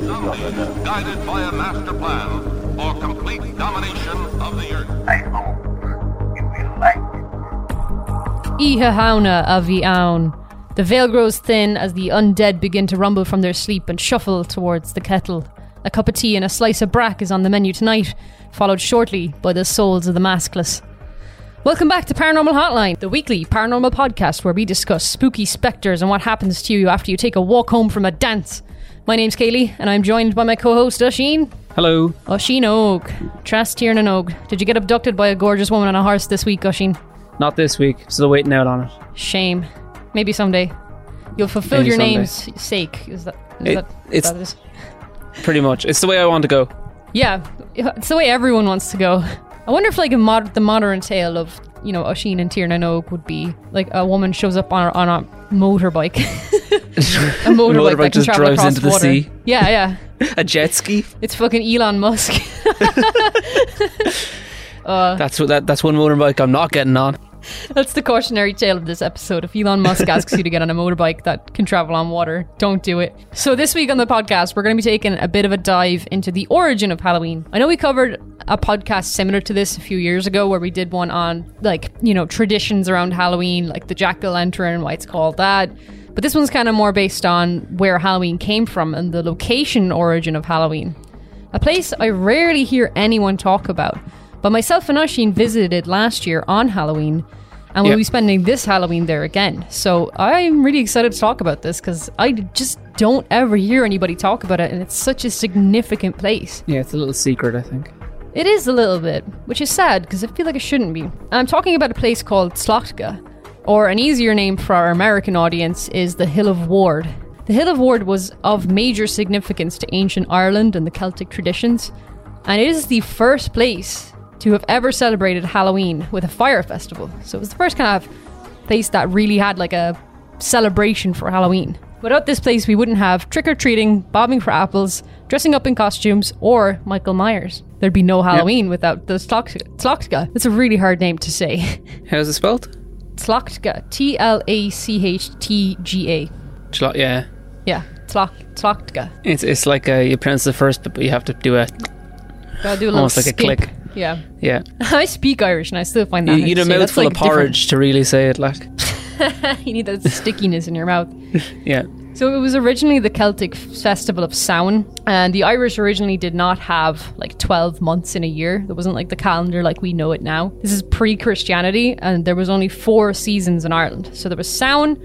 Some guided by a master plan for complete domination of the earth. I hope you will like it. Iha hauna avi aun. The veil grows thin as the undead begin to rumble from their sleep and shuffle towards the kettle. A cup of tea and a slice of brack is on the menu tonight, followed shortly by the souls of the maskless. Welcome back to Paranormal Hotline, the weekly paranormal podcast where we discuss spooky specters and what happens to you after you take a walk home from a dance. My name's Kayleigh, and I'm joined by my co-host Oisin. Hello. Oisin Og. Trust Tír na nÓg. Did you get abducted by a gorgeous woman on a horse this week, Oisin? Not this week. Still waiting out on it. Shame. Maybe someday. You'll fulfill Maybe your someday. name's sake. Is that? Is It- that it's- that is? Pretty much. It's the way I want to go. Yeah, it's the way everyone wants to go. I wonder if like a mod- the modern tale of you know Oisin and Tír na nÓg would be like a woman shows up on a, on a motorbike, a motorbike, motorbike that can just travel drives across into the water. sea. Yeah, yeah. A jet ski. It's fucking Elon Musk. Uh, that's what that. That's one motorbike I'm not getting on. That's the cautionary tale of this episode. If Elon Musk asks you to get on a motorbike that can travel on water, don't do it. So, this week on the podcast, we're going to be taking a bit of a dive into the origin of Halloween. I know we covered a podcast similar to this a few years ago where we did one on, like, you know, traditions around Halloween, like the jack o' lantern and why it's called that. But this one's kind of more based on where Halloween came from and the location origin of Halloween. A place I rarely hear anyone talk about. But myself and Oisin visited last year on Halloween, and we'll Yep. be spending this Halloween there again. So I'm really excited to talk about this because I just don't ever hear anybody talk about it, and it's such a significant place. Yeah, it's a little secret. I think. It is a little bit, which is sad because I feel like it shouldn't be. I'm talking about a place called Tlachtga, or an easier name for our American audience is the Hill of Ward. The Hill of Ward was of major significance to ancient Ireland and the Celtic traditions, and it is the first place to have ever celebrated Halloween with a fire festival. So it was the first kind of place that really had like a celebration for Halloween. Without this place, we wouldn't have trick or treating, bobbing for apples, dressing up in costumes, or Michael Myers. There'd be no Halloween without the. Tlachtga. That's a really hard name to say. How's it spelled? Tlachtga. T L A C H T G A. Chlo- Yeah. Yeah, Slok, Tlachtga. It's it's like uh, you pronounce the first but you have to do a Gotta do a little almost like a click. Yeah. Yeah. I speak Irish and I still find that. You hard need a mouthful like of porridge to really say it. Like. you need that stickiness in your mouth. Yeah. So it was originally the Celtic festival of Samhain, and the Irish originally did not have like 12 months in a year. There wasn't like the calendar like we know it now. This is pre Christianity, and there was only four seasons in Ireland. So there was Samhain,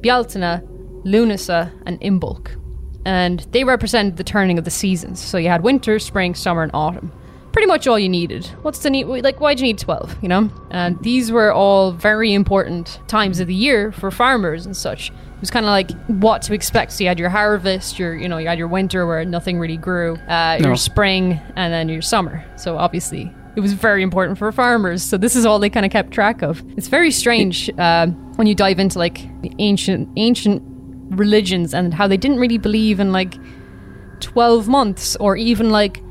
Bealtaine, Lunasa, and Imbolc. And they represented the turning of the seasons. So you had winter, spring, summer, and autumn. Pretty much all you needed. What's the need? Like, why'd you need 12, you know? And these were all very important times of the year for farmers and such. It was kind of like what to expect. So you had your harvest, your, you know, you had your winter where nothing really grew, uh, your spring, and then your summer. So obviously, it was very important for farmers. So this is all they kind of kept track of. It's very strange uh, when you dive into like the ancient, ancient religions and how they didn't really believe in like 12 months or even like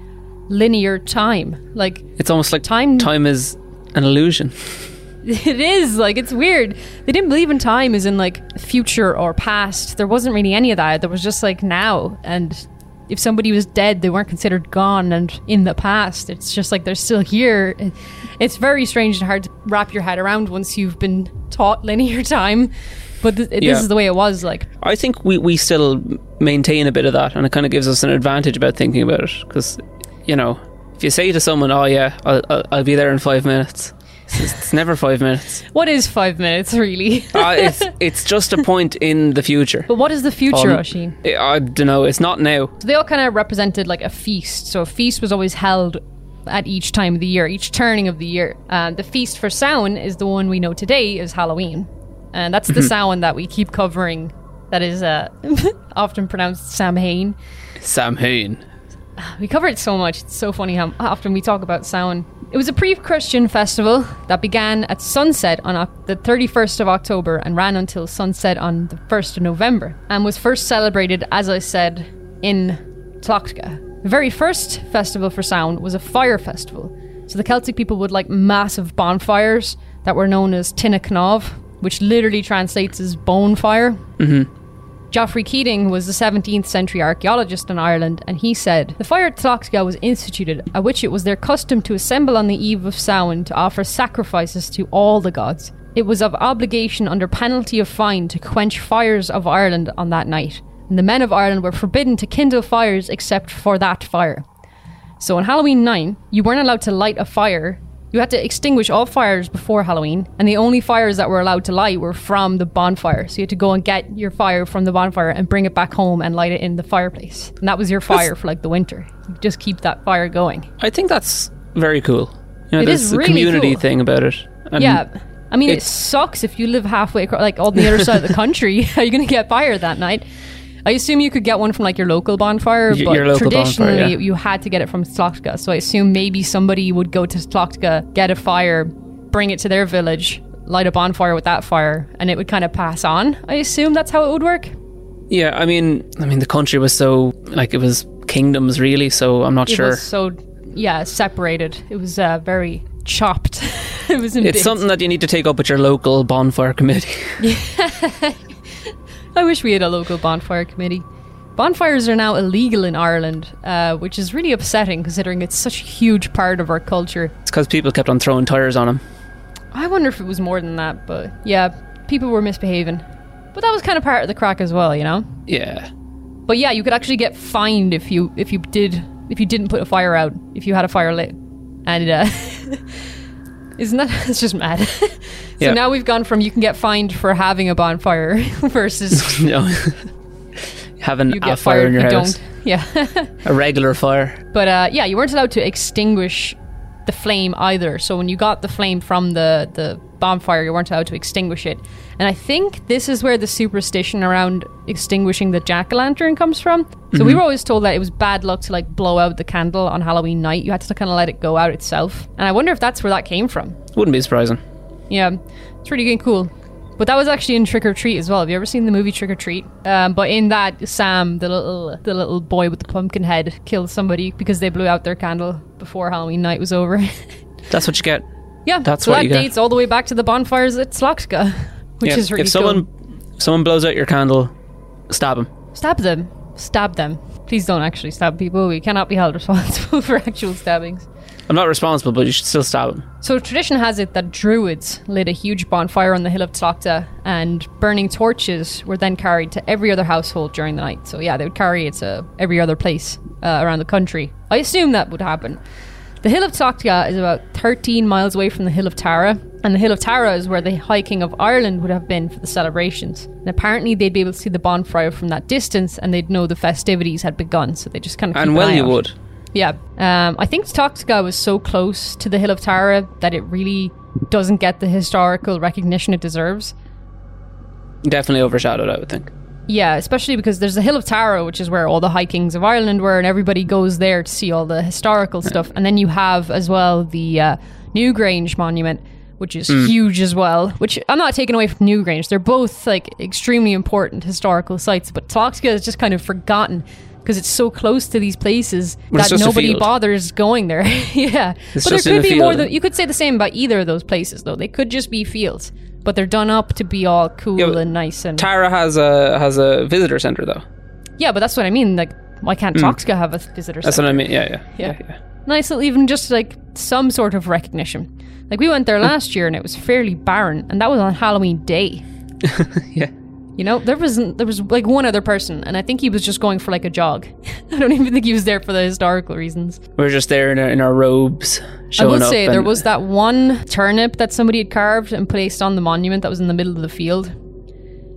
linear time. Like It's almost like Time- Time is an illusion. it is like it's weird. They didn't believe in time as in like future or past. There wasn't really any of that. There was just like now and if somebody was dead, they weren't considered gone and in the past. It's just like they're still here. It's very strange and hard to wrap your head around once you've been taught linear time. But th- Yeah. this is the way it was. Like, I think we, we still maintain a bit of that, and it kind of gives us an advantage about thinking about it. Because, you know, if you say to someone, "Oh yeah, I'll, I'll, I'll be there in five minutes," it's, it's never five minutes. what is five minutes really? Uh, it's it's just a point in the future. but what is the future, Um, Oisin? I don't know. It's not now. So they all kind of represented like a feast. So a feast was always held at each time of the year, each turning of the year. The feast for Samhain is the one we know today is Halloween, and that's the Samhain that we keep covering. That is uh, often pronounced Samhain. Samhain. We cover it so much. It's so funny how often we talk about Samhain. It was a pre-Christian festival that began at sunset on the 31st of October and ran until sunset on the 1st of November, and was first celebrated, as I said, in Tlachtga. The very first festival for Samhain was a fire festival. So the Celtic people would like massive bonfires that were known as Tinnakanov, which literally translates as bone fire. Mm-hmm. Geoffrey Keating was the 17th century archaeologist in Ireland, and he said the fire at Tlachtga was instituted, at which it was their custom to assemble on the eve of Samhain to offer sacrifices to all the gods. It was of obligation under penalty of fine to quench fires of Ireland on that night, and the men of Ireland were forbidden to kindle fires except for that fire. So on Halloween night, you weren't allowed to light a fire. You had to extinguish all fires before Halloween, and the only fires that were allowed to light were from the bonfire. So you had to go and get your fire from the bonfire and bring it back home and light it in the fireplace. And that was your fire for like the winter. You just keep that fire going. I think that's very cool. You know, It there's is a really community cool. thing about it. And yeah. I mean, it sucks if you live halfway across, like on the other side of the country. How are you going to get fire that night? I assume you could get one from like your local bonfire, Y- but your local bonfire, traditionally yeah. you, had to get it from Tlachtga. So I assume maybe somebody would go to Tlachtga, get a fire, bring it to their village, light a bonfire with that fire, and it would kind of pass on. I assume that's how it would work. Yeah, I mean, I mean, the country was so like it was kingdoms really. So I'm not It sure. was so yeah separated. It was uh, very chopped. it was in it's bits. something that you need to take up with your local bonfire committee. I wish we had a local bonfire committee. Bonfires are now illegal in Ireland, uh, which is really upsetting considering it's such a huge part of our culture. it's because people kept on throwing tires on them. I wonder if it was more than that, but yeah, people were misbehaving. But that was kind of part of the crack as well, you know. Yeah, But yeah, you could actually get fined if you if you did if you didn't put a fire out if you had a fire lit, and uh, isn't that it's just mad. so Yeah. now we've gone from you can get fined for having a bonfire versus no. Having a fire in your you house, don't. Yeah. a regular fire. But uh, yeah, you weren't allowed to extinguish the flame either. So when you got the flame from the the bonfire, you weren't allowed to extinguish it. And I think this is where the superstition around extinguishing the jack o' lantern comes from. So we were always told that it was bad luck to like blow out the candle on Halloween night. You had to kind of let it go out itself. And I wonder if that's where that came from. Wouldn't be surprising. Yeah, it's really good cool. But that was actually in Trick or Treat as well. Have you ever seen the movie Trick or Treat? Um, but in that, Sam, the little the little boy with the pumpkin head, killed somebody because they blew out their candle before Halloween night was over. That's what you get. Yeah, That's so what that dates all the way back to the bonfires at Tlachtga, which Yeah, is really if someone if someone blows out your candle, stab him. cool. Stab them, stab them. Please don't actually stab people. We cannot be held responsible for actual stabbings. I'm not responsible, but you should still stab them. So tradition has it that druids lit a huge bonfire on the hill of Tlachtga and burning torches were then carried to every other household during the night. So yeah, they would carry it to every other place uh, around the country. I assume that would happen. The hill of Tlachtga is about 13 miles away from the hill of Tara, and the hill of Tara is where the High King of Ireland would have been for the celebrations. And apparently they'd be able to see the bonfire from that distance and they'd know the festivities had begun. So they just kind of And well, you out. would. Yeah. Um, I think Tlachtga was so close to the Hill of Tara that it really doesn't get the historical recognition it deserves. Definitely overshadowed, I would think. Yeah, especially because there's the Hill of Tara, which is where all the High Kings of Ireland were, and everybody goes there to see all the historical stuff. And then you have as well the uh, Newgrange Monument, which is huge as well. Which I'm not taking away from Newgrange; they're both like extremely important historical sites. But Tlachtga is just kind of forgotten because it's so close to these places Well, that nobody bothers going there. yeah, It's but there could be more. Than, you could say the same about either of those places, though. They could just be fields, but they're done up to be all cool Yeah, but and nice and Tara has a has a visitor center though. yeah, but that's what I mean. Like, why can't mm. Tlachtga have a visitor. That's center? what I mean. Yeah, yeah, Yeah. yeah. yeah. Nice little, even just like some sort of recognition. Like we went there mm. last year and it was fairly barren, and that was on Halloween day. Yeah. You know, there wasn't there was like one other person, and I think he was just going for like a jog. I don't even think he was there for the historical reasons. We are just there in our, in our robes. I will up say there was that one turnip that somebody had carved and placed on the monument that was in the middle of the field.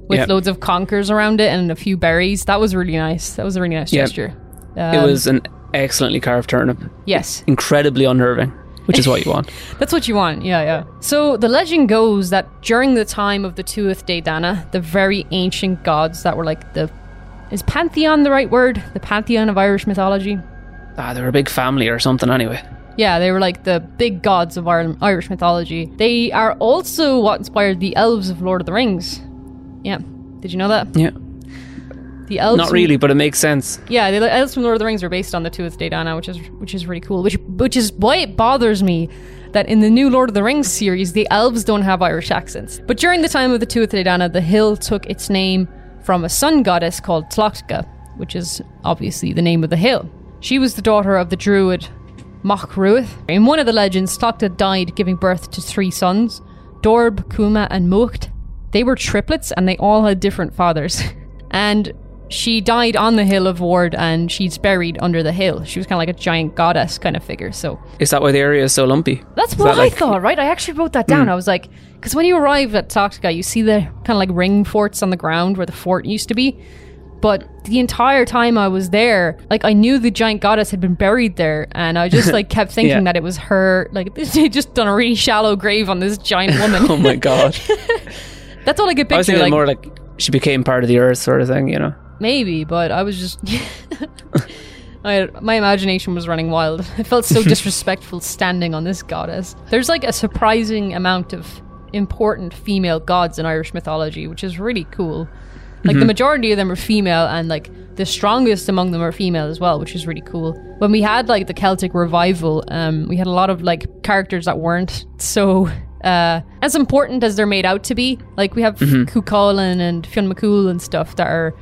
With Yeah. loads of conkers around it and a few berries. That was really nice. That was a really nice Yeah. gesture. It Um, was an excellently carved turnip. yes. Incredibly unnerving, which is what you want. That's what you want, yeah, yeah. So the legend goes that during the time of the Tuatha Dé Danann, the very ancient gods that were like the is pantheon the right word? The pantheon of Irish mythology. Ah, they were a big family or something anyway. Yeah, they were like the big gods of Irish mythology. They are also what inspired the elves of Lord of the Rings. Yeah, did you know that? Yeah. The elves. Not really, but it makes sense. Yeah, the elves from Lord of the Rings are based on the Tuatha Dé Danann, which is which is really cool. Which which is why it bothers me that in the new Lord of the Rings series, the elves don't have Irish accents. But during the time of the Tuatha Dé Danann, the hill took its name from a sun goddess called Tlachtga, which is obviously the name of the hill. She was the daughter of the druid Mug Ruith. In one of the legends, Tlachtga died giving birth to three sons, Doirb, Cumma, and Mucht. They were triplets and they all had different fathers. and she died on the hill of Ward and she's buried under the hill. She was kind of like a giant goddess kind of figure. So Is that why the area is so lumpy? that's Is what that I like- thought, right? I actually wrote that down. Hmm. I was like, because when you arrive at Tlachtga, you see the kind of like ring forts on the ground where the fort used to be. But the entire time I was there, like I knew the giant goddess had been buried there, and I just like kept thinking Yeah. that it was her. Like they just done a really shallow grave on this giant woman. Oh my god. That's all I could I was thinking Like more like she became part of the earth sort of thing, you know. Maybe, but I was just. I, my imagination was running wild. It felt so disrespectful standing on this goddess. There's like a surprising amount of important female gods in Irish mythology, which is really cool. Like the majority of them are female, and like the strongest among them are female as well, which is really cool. When we had like the Celtic revival, um, we had a lot of like characters that weren't so uh, as important as they're made out to be. Like we have Cuchulainn and Fionn McCool and stuff that are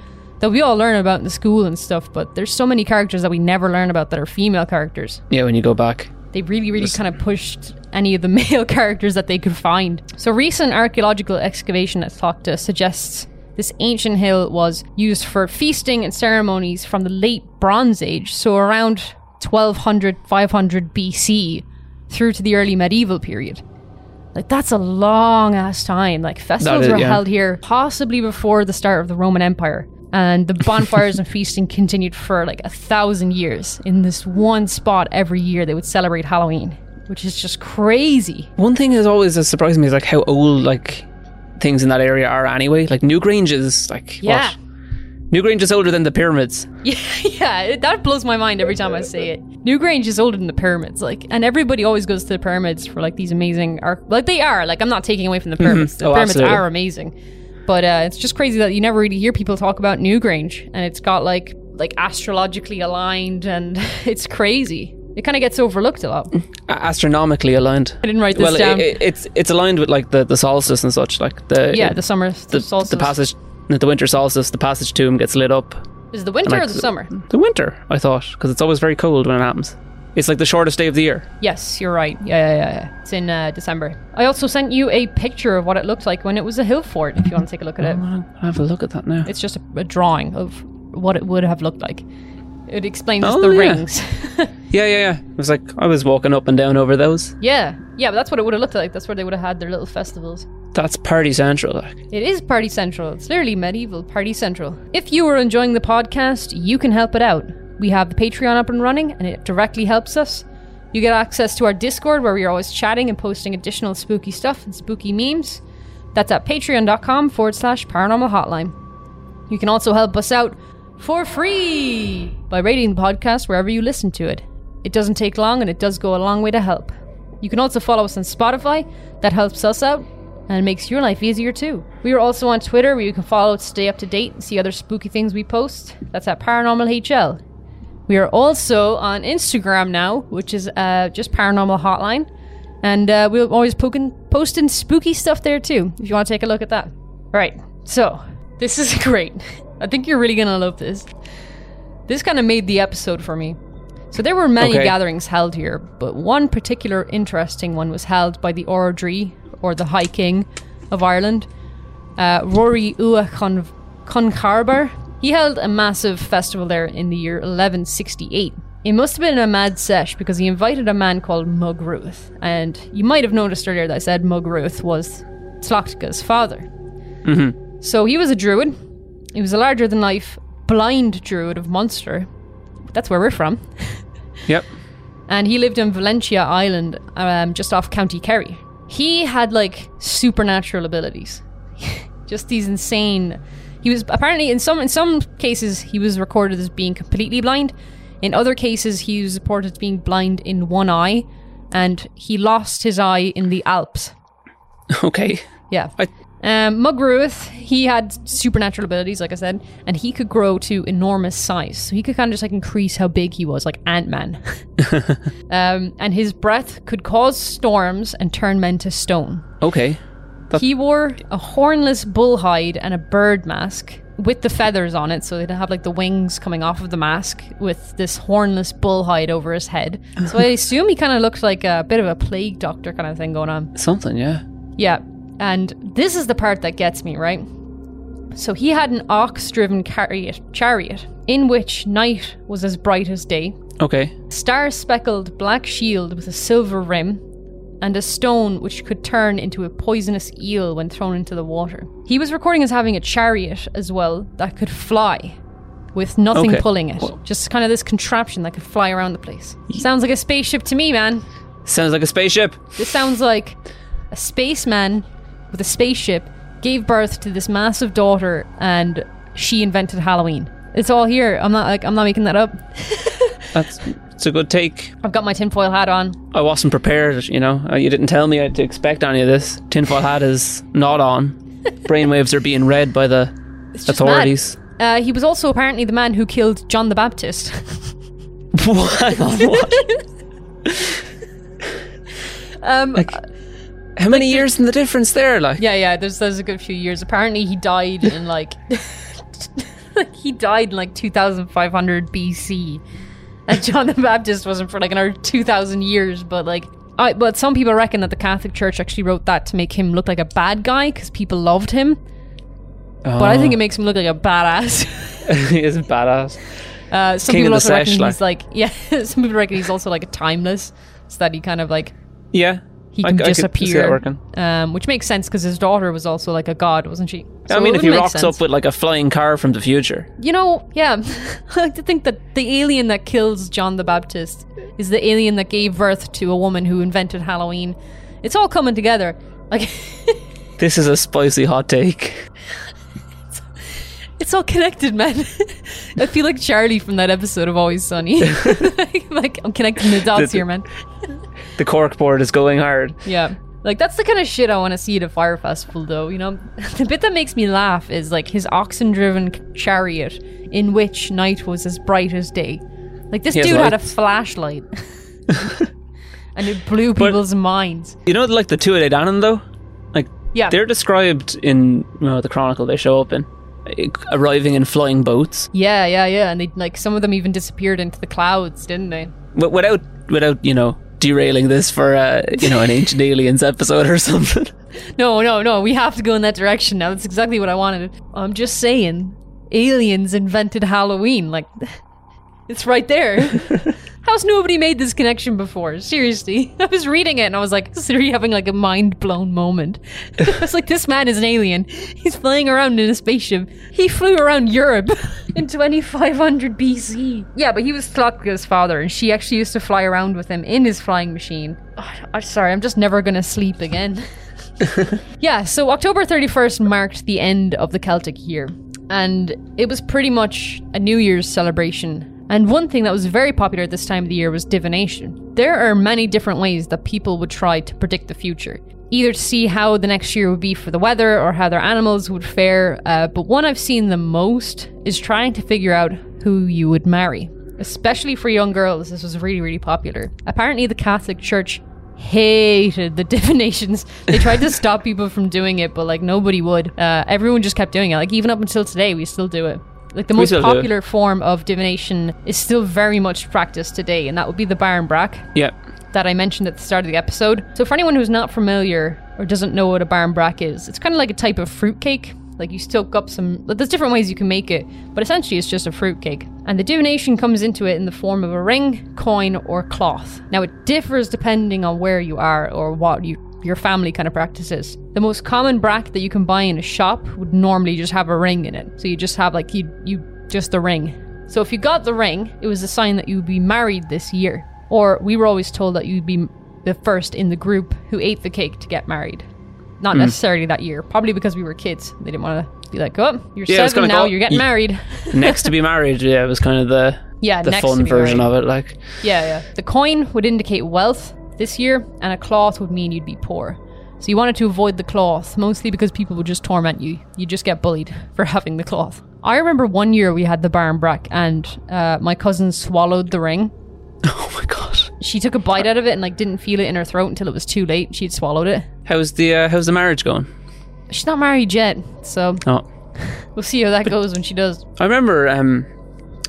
that we all learn about in the school and stuff, but there's so many characters that we never learn about that are female characters. Yeah, when you go back. They really, really kind of pushed any of the male characters that they could find. So recent archaeological excavation at Tlachtga suggests this ancient hill was used for feasting and ceremonies from the late Bronze Age, so around 1200, 500 BC through to the early medieval period. Like that's a long ass time. Like festivals is, were yeah. held here possibly before the start of the Roman Empire. And the bonfires and feasting continued for like a thousand years. In this one spot every year, they would celebrate Halloween, which is just crazy. One thing is always has surprised me is like how old like things in that area are anyway. Like Newgrange is like Yeah. what? Newgrange is older than the pyramids. Yeah, yeah, that blows my mind every time I say it. Newgrange is older than the pyramids, like, and everybody always goes to the pyramids for like these amazing art. Like they are. Like I'm not taking away from the mm-hmm. pyramids. The Oh, pyramids absolutely. are amazing, but uh, it's just crazy that you never really hear people talk about Newgrange, and it's got like like astrologically aligned, and it's crazy. It kind of gets overlooked a lot. Astronomically aligned. I didn't write this Well, down. it, it's it's aligned with like the, the solstice and such. Like the yeah, the summer, the, the, solstice. the passage, the winter solstice, the passage to him gets lit up. is it the winter like or the- summer? The winter, I thought, because it's always very cold when it happens. It's like the shortest day of the year. Yes, you're right. Yeah, yeah, yeah. yeah. It's in uh, December. I also sent you a picture of what it looked like when it was a hill fort. If you want to take a look at it. I'll have a look at that now. It's just a, a drawing of what it would have looked like. It explains Oh, the yeah. rings. Yeah, yeah, yeah. It was like I was walking up and down over those. yeah, yeah, but that's what it would have looked like. That's where they would have had their little festivals. That's party central. Like. It is Party Central. It's literally medieval Party Central. If you are enjoying the podcast, you can help it out. We have the Patreon up and running, and it directly helps us. You get access to our Discord where we are always chatting and posting additional spooky stuff and spooky memes. That's at patreon.com forward slash paranormal hotline. You can also help us out for free by rating the podcast wherever you listen to it. It doesn't take long and it does go a long way to help. You can also follow us on Spotify, that helps us out and makes your life easier too. We are also on Twitter where you can follow to stay up to date and see other spooky things we post. That's at Paranormal HL. We are also on Instagram now, which is uh, just Paranormal Hotline. And uh, we're always poking, posting spooky stuff there too, if you want to take a look at that. All right, so this is great. I think you're really going to love this. This kind of made the episode for me. So there were many Okay. gatherings held here, but one particular interesting one was held by the Ard Rí, or the High King of Ireland, uh, Rory Ua Con- Conchobair. He held a massive festival there in the year 1168. It must have been a mad sesh because he invited a man called Mug Ruith, and you might have noticed earlier that I said Mug Ruith was Tlachtga's father. So he was a druid. He was a larger than life blind druid of Munster. That's where we're from. Yep. and he lived in Valentia Island, um, just off County Kerry. He had like supernatural abilities, just these insane. He was apparently in some in some cases he was recorded as being completely blind. In other cases, he was reported as being blind in one eye, and he lost his eye in the Alps. Okay. Yeah. I- Um, Mug Ruith, he had supernatural abilities, like I said, and he could grow to enormous size. So he could kind of just like increase how big he was, like Ant Man. um, and his breath could cause storms and turn men to stone. Okay. He wore a hornless bull hide and a bird mask, with the feathers on it, so they'd have like the wings coming off of the mask with this hornless bull hide over his head. So I assume he kind of looked like a bit of a plague doctor kind of thing going on. Something, yeah. Yeah, and this is the part that gets me, right? So he had an ox driven chariot, chariot in which night was as bright as day, Okay. star speckled black shield with a silver rim, and a stone which could turn into a poisonous eel when thrown into the water. He was recording as having a chariot as well that could fly with nothing Okay. pulling it. Well- Just kind of this contraption that could fly around the place. Sounds like a spaceship to me, man. Sounds like a spaceship. This sounds like a spaceman with a spaceship gave birth to this massive daughter and she invented Halloween. It's all here. I'm not like I'm not making that up. That's it's a good take. I've got my tinfoil hat on. I wasn't prepared, you know. Uh, You didn't tell me I had to expect any of this. Tinfoil hat is not on. Brainwaves are being read by the It's authorities. Uh, he was also apparently the man who killed John the Baptist. what? what? um, How many years in the difference there? Like, yeah, yeah. There's there's a good few years. Apparently, he died in like he died in like 2,500 BC, and John the Baptist wasn't for like another 2,000 years. But like, I but some people reckon that the Catholic Church actually wrote that to make him look like a bad guy because people loved him. But I think it makes him look like a badass. he is badass. Uh, some King people also reckon like. he's like yeah. some people reckon he's also like a timeless, so that he kind of like Yeah, he I can I could see that disappear. working. Um, which makes sense because his daughter was also like a god, wasn't she? I mean, if he rocks sense. up with like a flying car from the future, You know, yeah. I like to think that the alien that kills John the Baptist is the alien that gave birth to a woman who invented Halloween. It's all coming together. Like this is a spicy hot take. it's all connected, man. I feel like Charlie from that episode of Always Sunny. like, like, I'm connecting the dots here, man. The cork board is going hard. Yeah. Like that's the kind of shit I want to see at a fire festival though, you know. The bit that makes me laugh is like his oxen-driven chariot in which night was as bright as day. Like this He dude had a flashlight. and it blew But- people's minds. You know, like the Tuatha Dé Danann though, like Yeah. they're described in you know, the Chronicle. They show up in arriving in flying boats, Yeah, yeah, yeah. And they like some of them even disappeared into the clouds, didn't they? Wi- without without you know derailing this for uh, you know an ancient aliens episode or something. No, no, no. We have to go in that direction now. That's exactly what I wanted. I'm just saying, aliens invented Halloween. Like, it's right there. How's nobody made this connection before? Seriously. I was reading it and I was like, literally having like a mind blown moment. I was like, this man is an alien. He's flying around in a spaceship. He flew around Europe in 2500 BC. Yeah, but he was Tlachtga's father and she actually used to fly around with him in his flying machine. Oh, I'm sorry, I'm just never gonna sleep again. Yeah, so October 31st marked the end of the Celtic year, and it was pretty much a New Year's celebration. And one thing that was very popular at this time of the year was divination. There are many different ways that people would try to predict the future, either to see how the next year would be for the weather or how their animals would fare. Uh, but one I've seen the most is trying to figure out who you would marry. Especially for young girls, this was really, really popular. Apparently, the Catholic Church hated the divinations. They tried to stop people from doing it, but like nobody would. Uh, everyone just kept doing it. Like even up until today, we still do it. Like the most still do popular form of divination is still very much practiced today, and that would be the barn brack yeah, that I mentioned at the start of the episode. So for anyone who's not familiar or doesn't know what a barn brack is, it's kind of like a type of fruitcake. Like you soak up some. There's different ways you can make it, but essentially it's just a fruitcake. And the divination comes into it in the form of a ring, coin, or cloth. Now it differs depending on where you are or what you your family kind of practices. The most common brack that you can buy in a shop would normally just have a ring in it. So you just have like you you just the ring. So if you got the ring, it was a sign that you would be married this year. Or we were always told that you'd be the first in the group who ate the cake to get married. Not hmm. necessarily that year, probably because we were kids. They didn't want to be like, "Oh, you're Yeah, seven now, call- you're getting Ye- married." next to be married. Yeah, it was kind of the Yeah, the next fun version married. of it. Like, Yeah, yeah. The coin would indicate wealth this year, and a cloth would mean you'd be poor. So you wanted to avoid the cloth, mostly because people would just torment you. You'd just get bullied for having the cloth. I remember one year we had the barn brack, and uh, my cousin swallowed the ring. oh my god, She took a bite out of it and like didn't feel it in her throat until it was too late. She'd swallowed it. how's the uh, how's the marriage going? She's not married yet, so Oh, We'll see how that goes when she does. I remember um,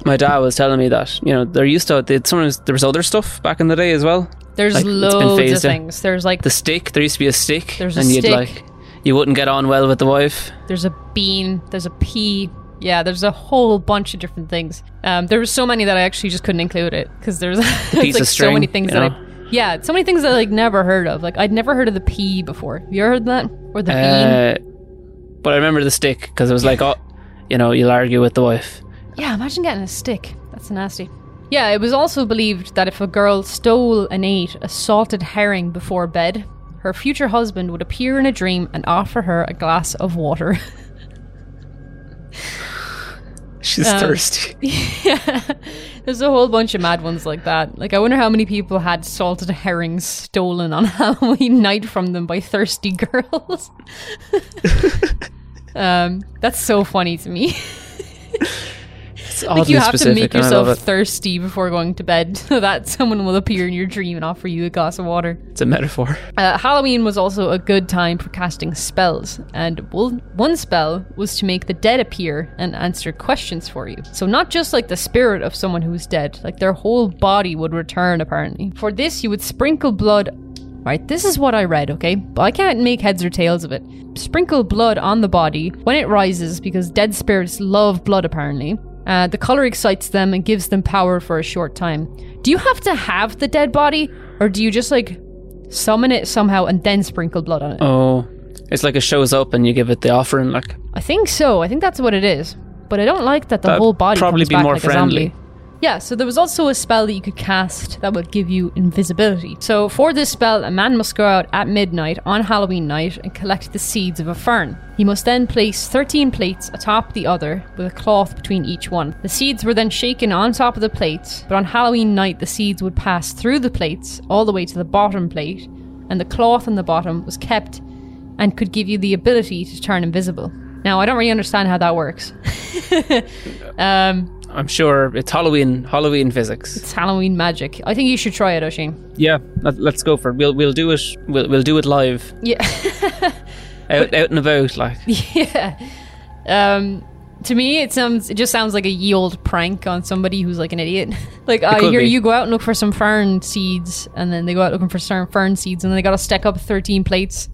my dad was telling me that you know there used to they, sometimes there was other stuff back in the day as well. There's Like, loads of things. There's like The stick there used to be a stick, There's a and you'd stick. like you wouldn't get on well with the wife. there's a bean, there's a pea. Yeah, there's a whole bunch of different things. Um, there were so many that I actually just couldn't include it because there's like of so many things you that? I, yeah, so many things that I like never heard of. Like I'd never heard of the pea before. Have you ever heard that or the bean? Uh, but I remember the stick because it was like, oh, you know, you'll argue with the wife. Yeah, imagine getting a stick. That's nasty. Yeah, it was also believed that if a girl stole and ate a salted herring before bed, her future husband would appear in a dream and offer her a glass of water. She's Um, thirsty. yeah, there's a whole bunch of mad ones like that. Like, I wonder how many people had salted herrings stolen on Halloween night from them by thirsty girls. um, that's so funny to me. It's like, you have to make and I love yourself thirsty before going to bed so that someone will appear in your dream and offer you a glass of water. It's a metaphor. Uh, Halloween was also a good time for casting spells, and one one spell was to make the dead appear and answer questions for you. So, not just like the spirit of someone who's dead, like their whole body would return apparently. For this, you would sprinkle blood. Right, this is what I read, okay? But I can't make heads or tails of it. Sprinkle blood on the body when it rises because dead spirits love blood apparently. Uh, the color excites them and gives them power for a short time. Do you have to have the dead body, or do you just like summon it somehow and then sprinkle blood on it. Oh, it's like it shows up and you give it the offering. Like I think so. I think that's what it is. But I don't like that the That'd whole body probably comes be back more like friendly. a zombie. Yeah, so there was also a spell that you could cast that would give you invisibility. So for this spell, a man must go out at midnight on Halloween night and collect the seeds of a fern. He must then place 13 plates atop the other with a cloth between each one. The seeds were then shaken on top of the plates, but on Halloween night the seeds would pass through the plates all the way to the bottom plate, and the cloth on the bottom was kept and could give you the ability to turn invisible. Now, I don't really understand how that works. um, I'm sure it's Halloween. Halloween physics. it's Halloween magic. I think you should try it, Oisin. Yeah, let, let's go for it. We'll we'll do it. We'll we'll do it live, Yeah. out out and about. Like yeah. Um, to me, it sounds it just sounds like a ye old prank on somebody who's like an idiot. like, I hear be. you go out and look for some fern seeds, and then they go out looking for some fern seeds, and then they got to stack up thirteen plates,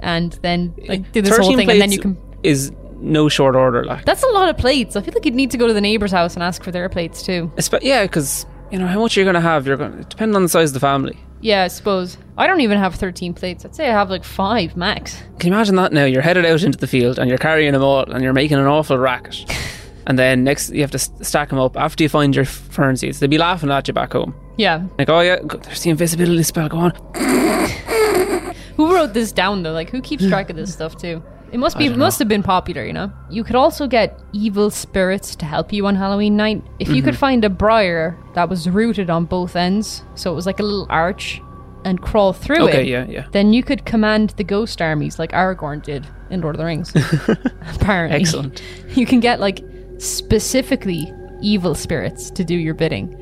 and then like do this whole thing, and then you can. is no short order. Like That's a lot of plates. I feel like you'd need to go to the neighbor's house and ask for their plates too. Espe- yeah, because you know how much you're gonna have. You're gonna depending on the size of the family. Yeah, I suppose. I don't even have 13 plates. I'd say I have like five max. Can you imagine that now? You're headed out into the field and you're carrying them all and you're making an awful racket. and then next you have to stack them up after you find your fern seeds. They'd be laughing at you back home. Yeah. Like, oh yeah, go- there's the invisibility spell. Go on. Who wrote this down though? Like, who keeps track of this stuff too? It must be. must have been popular, you know. You could also get evil spirits to help you on Halloween night. If you Mm-hmm. could find a briar that was rooted on both ends, so it was like a little arch, and crawl through Okay, it, yeah, yeah. then you could command the ghost armies like Aragorn did in Lord of the Rings. Apparently, Excellent. You can get like specifically evil spirits to do your bidding.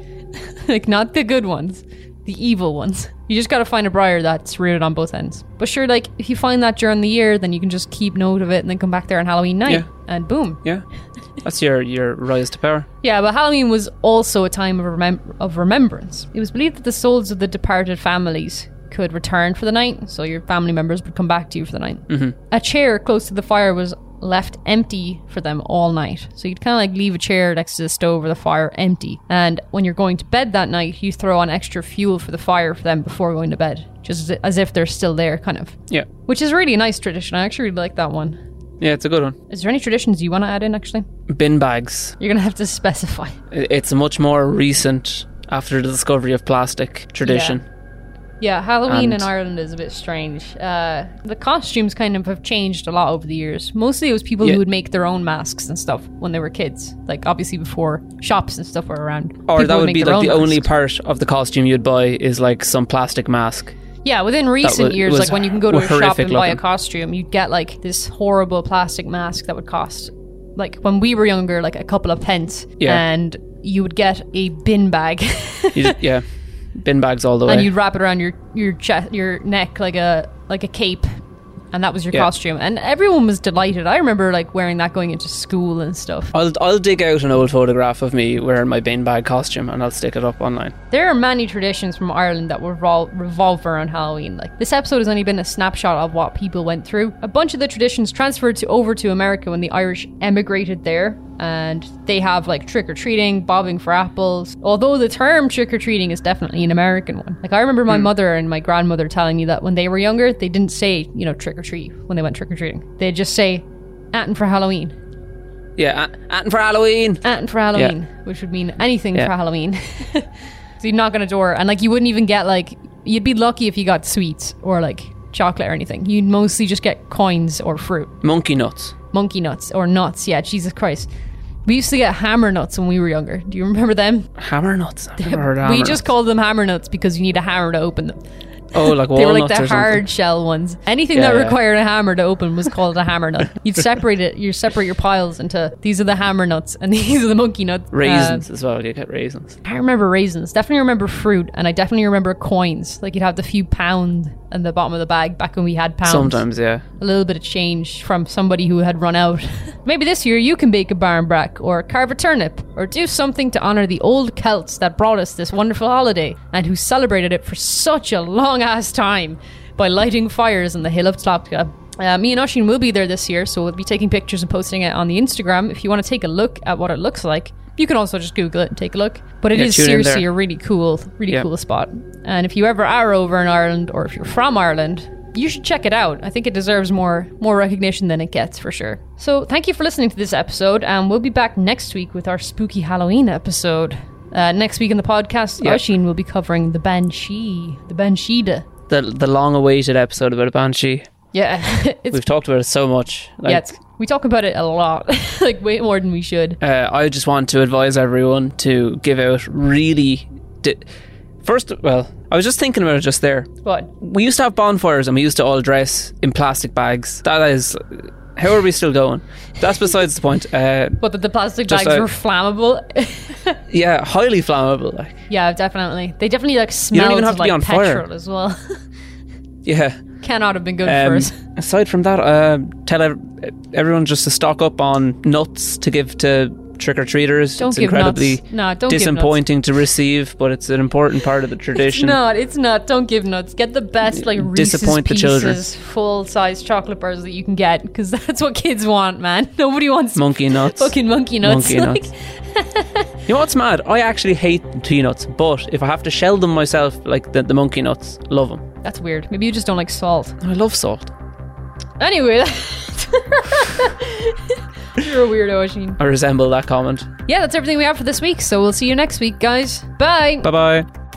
like not the good ones, the evil ones. You just gotta find a briar that's rooted on both ends. But sure, like if you find that during the year, then you can just keep note of it and then come back there on Halloween night Yeah. and boom. Yeah, that's your your rise to power. Yeah, but Halloween was also a time of, remem- of remembrance. It was believed that the souls of the departed families could return for the night, so your family members would come back to you for the night. Mm-hmm. A chair close to the fire was left empty for them all night. So you'd kind of like leave a chair next to the stove or the fire empty. And when you're going to bed that night, you throw on extra fuel for the fire for them before going to bed, just as- if they're still there, kind of. Yeah, Which is really a nice tradition. I actually really like that one. yeah, it's a good one. Is there any traditions you want to add in, actually? Bin bags. You're going to have to specify. It's a much more recent after the discovery of plastic tradition. Yeah, Halloween And- in Ireland is a bit strange. Uh, the costumes kind of have changed a lot over the years. Mostly it was people Yeah. who would make their own masks and stuff when they were kids. Like, obviously, before shops and stuff were around. Or people that would make be like the own only part of the costume you'd buy is like some plastic mask. Yeah, within recent wa- years, was like when you can go to a shop and buy a costume, you'd get like this horrible plastic mask that would cost, like when we were younger, like a couple of pence. Yeah. And you would get a bin bag. Just, yeah, bin bags all the way. and you'd wrap it around your your chest, your neck like a like a cape, and that was your Yeah. costume, and everyone was delighted. I remember like wearing that going into school and stuff. I'll I'll dig out an old photograph of me wearing my bin beanbag costume and I'll stick it up online. There are many traditions from Ireland that revol- revolve around Halloween. Like this episode has only been a snapshot of what people went through. A bunch of the traditions transferred to over to America when the Irish emigrated there, and they have like trick or treating, bobbing for apples. Although the term trick or treating is definitely an American one. Like I remember my hmm. mother and my grandmother telling me that when they were younger, they didn't say you know trick or treat when they went trick or treating. They'd just say, "Atten for Halloween." Yeah, a- and for Halloween. Atten for Halloween, which would mean anything Yeah. for Halloween. so you'd knock on a door, and like you wouldn't even get like you'd be lucky if you got sweets or like chocolate or anything. You'd mostly just get coins or fruit, Monkey nuts. monkey nuts or nuts. Yeah, Jesus Christ. We used to get hammer nuts when we were younger. Do you remember them? Hammer nuts. I've never heard of we hammer just nuts. called them hammer nuts because you need a hammer to open them. Oh, like They were like the hard shell ones. Anything Yeah, that yeah. required a hammer to open was called a hammer nut. You'd separate it. You separate your piles into these are the hammer nuts and these are the monkey nuts. Uh, Raisins as well. You get raisins. I remember raisins. Definitely remember fruit, and I definitely remember coins. Like you'd have the few pound in the bottom of the bag back when we had pounds. Sometimes, yeah. a little bit of change from somebody who had run out. Maybe this year you can bake a barnbrack or carve a turnip or do something to honor the old Celts that brought us this wonderful holiday and who celebrated it for such a long ass time by lighting fires on the hill of Tlachtga. Uh, me and Oisin will be there this year, so we'll be taking pictures and posting it on the Instagram. If you want to take a look at what it looks like, you can also just Google it and take a look. But it Yeah, is seriously a really cool, really Yeah. cool spot. And if you ever are over in Ireland, or if you're from Ireland, you should check it out. I think it deserves more more recognition than it gets for sure. So thank you for listening to this episode, and we'll be back next week with our spooky Halloween episode. Uh, next week in the podcast, Yeah. Oisin will be covering the Banshee, the Banshee. The the long awaited episode about a banshee. Yeah, We've talked about it so much. Like, yeah, we talk about it a lot, like way more than we should. uh, I just want to advise everyone to give out really. Di- First, well, I was just thinking about it just there. But We used to have bonfires and we used to all dress in plastic bags. That is. How are we still going? That's besides the point. Uh, but that the plastic Just bags were flammable. yeah, highly flammable. Like, yeah, definitely. They definitely like smelled even have to like be on fire. petrol as well. yeah. Cannot have been good for Um, us. aside from that, uh, tell ev- everyone just to stock up on nuts to give to trick or treaters. It's incredibly. No, don't give nuts. disappointing to receive, but it's an important part of the It's tradition. not. It's not. Don't give nuts. Get the best like Reese's Disappoint the children. Pieces, full-size chocolate bars that you can get because that's what kids want, man. Nobody wants Monkey nuts. fucking monkey nuts. Monkey nuts. You know what's mad? I actually hate peanuts, but if I have to shell them myself, like the, the monkey nuts, love them. that's weird. Maybe you just don't like salt. I love salt. Anyway, you're a weirdo, Oisin. I resemble that comment. Yeah, that's everything we have for this week. So we'll see you next week, guys. Bye. Bye bye.